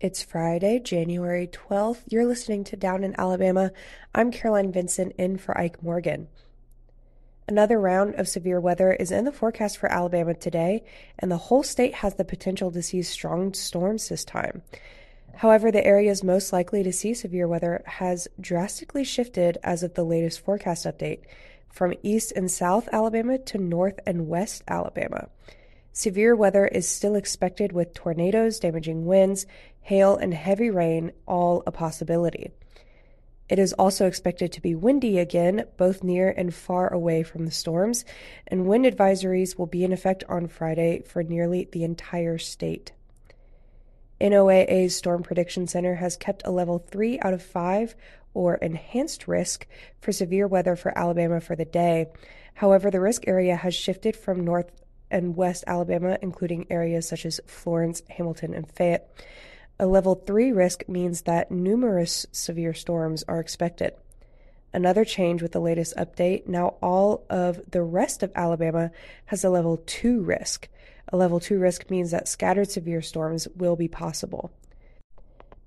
It's Friday, January 12th. You're listening to Down in Alabama. I'm Caroline Vincent in for Ike Morgan. Another round of severe weather is in the forecast for Alabama today, and the whole state has the potential to see strong storms this time. However, the areas most likely to see severe weather has drastically shifted as of the latest forecast update from east and south Alabama to north and west Alabama. Severe weather is still expected with tornadoes, damaging winds, hail, and heavy rain all a possibility. It is also expected to be windy again, both near and far away from the storms, and wind advisories will be in effect on Friday for nearly the entire state. NOAA's Storm Prediction Center has kept a level 3 out of 5 or enhanced risk for severe weather for Alabama for the day. However, the risk area has shifted from north and west Alabama, including areas such as Florence, Hamilton, and Fayette, a level 3 risk means that numerous severe storms are expected. Another change with the latest update now all of the rest of Alabama has a level 2 risk. A level 2 risk means that scattered severe storms will be possible.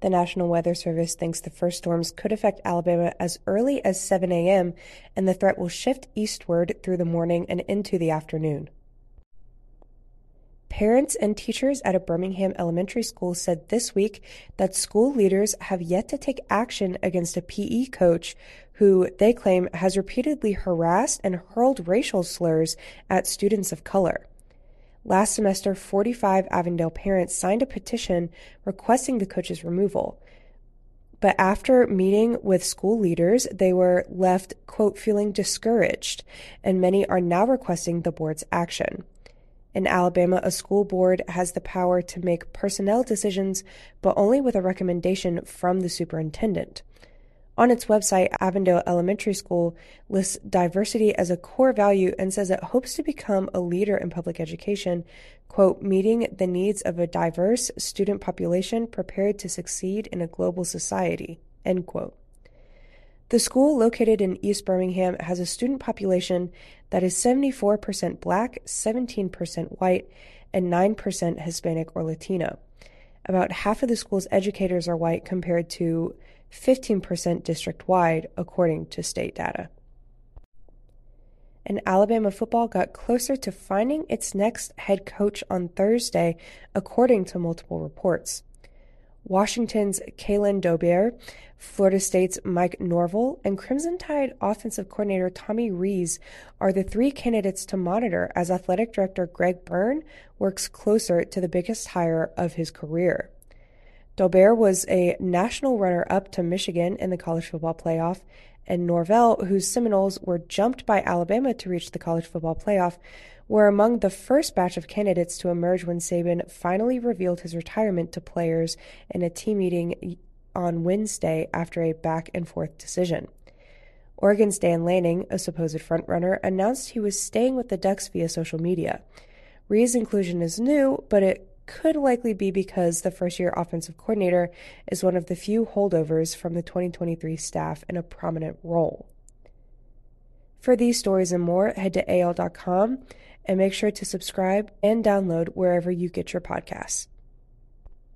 The National Weather Service thinks the first storms could affect Alabama as early as 7 a.m., and the threat will shift eastward through the morning and into the afternoon. Parents and teachers at a Birmingham elementary school said this week that school leaders have yet to take action against a PE coach who they claim has repeatedly harassed and hurled racial slurs at students of color. Last semester, 45 Avondale parents signed a petition requesting the coach's removal. But after meeting with school leaders, they were left, quote, feeling discouraged, and many are now requesting the board's action. In Alabama, a school board has the power to make personnel decisions, but only with a recommendation from the superintendent. On its website, Avondale Elementary School lists diversity as a core value and says it hopes to become a leader in public education, quote, meeting the needs of a diverse student population prepared to succeed in a global society, end quote. The school, located in East Birmingham, has a student population that is 74% black, 17% white, and 9% Hispanic or Latino. About half of the school's educators are white compared to 15% district wide, according to state data. And Alabama football got closer to finding its next head coach on Thursday, according to multiple reports. Washington's Kalen DeBoer, Florida State's Mike Norvell, and Crimson Tide offensive coordinator Tommy Rees are the three candidates to monitor as athletic director Greg Byrne works closer to the biggest hire of his career. DeBoer was a national runner up to Michigan in the college football playoff, and Norvell, whose Seminoles were jumped by Alabama to reach the college football playoff, were among the first batch of candidates to emerge when Saban finally revealed his retirement to players in a team meeting on Wednesday after a back and forth decision. Oregon's Dan Lanning, a supposed frontrunner, announced he was staying with the Ducks via social media. Rees' inclusion is new, but it could likely be because the first year offensive coordinator is one of the few holdovers from the 2023 staff in a prominent role. For these stories and more, head to AL.com and make sure to subscribe and download wherever you get your podcasts.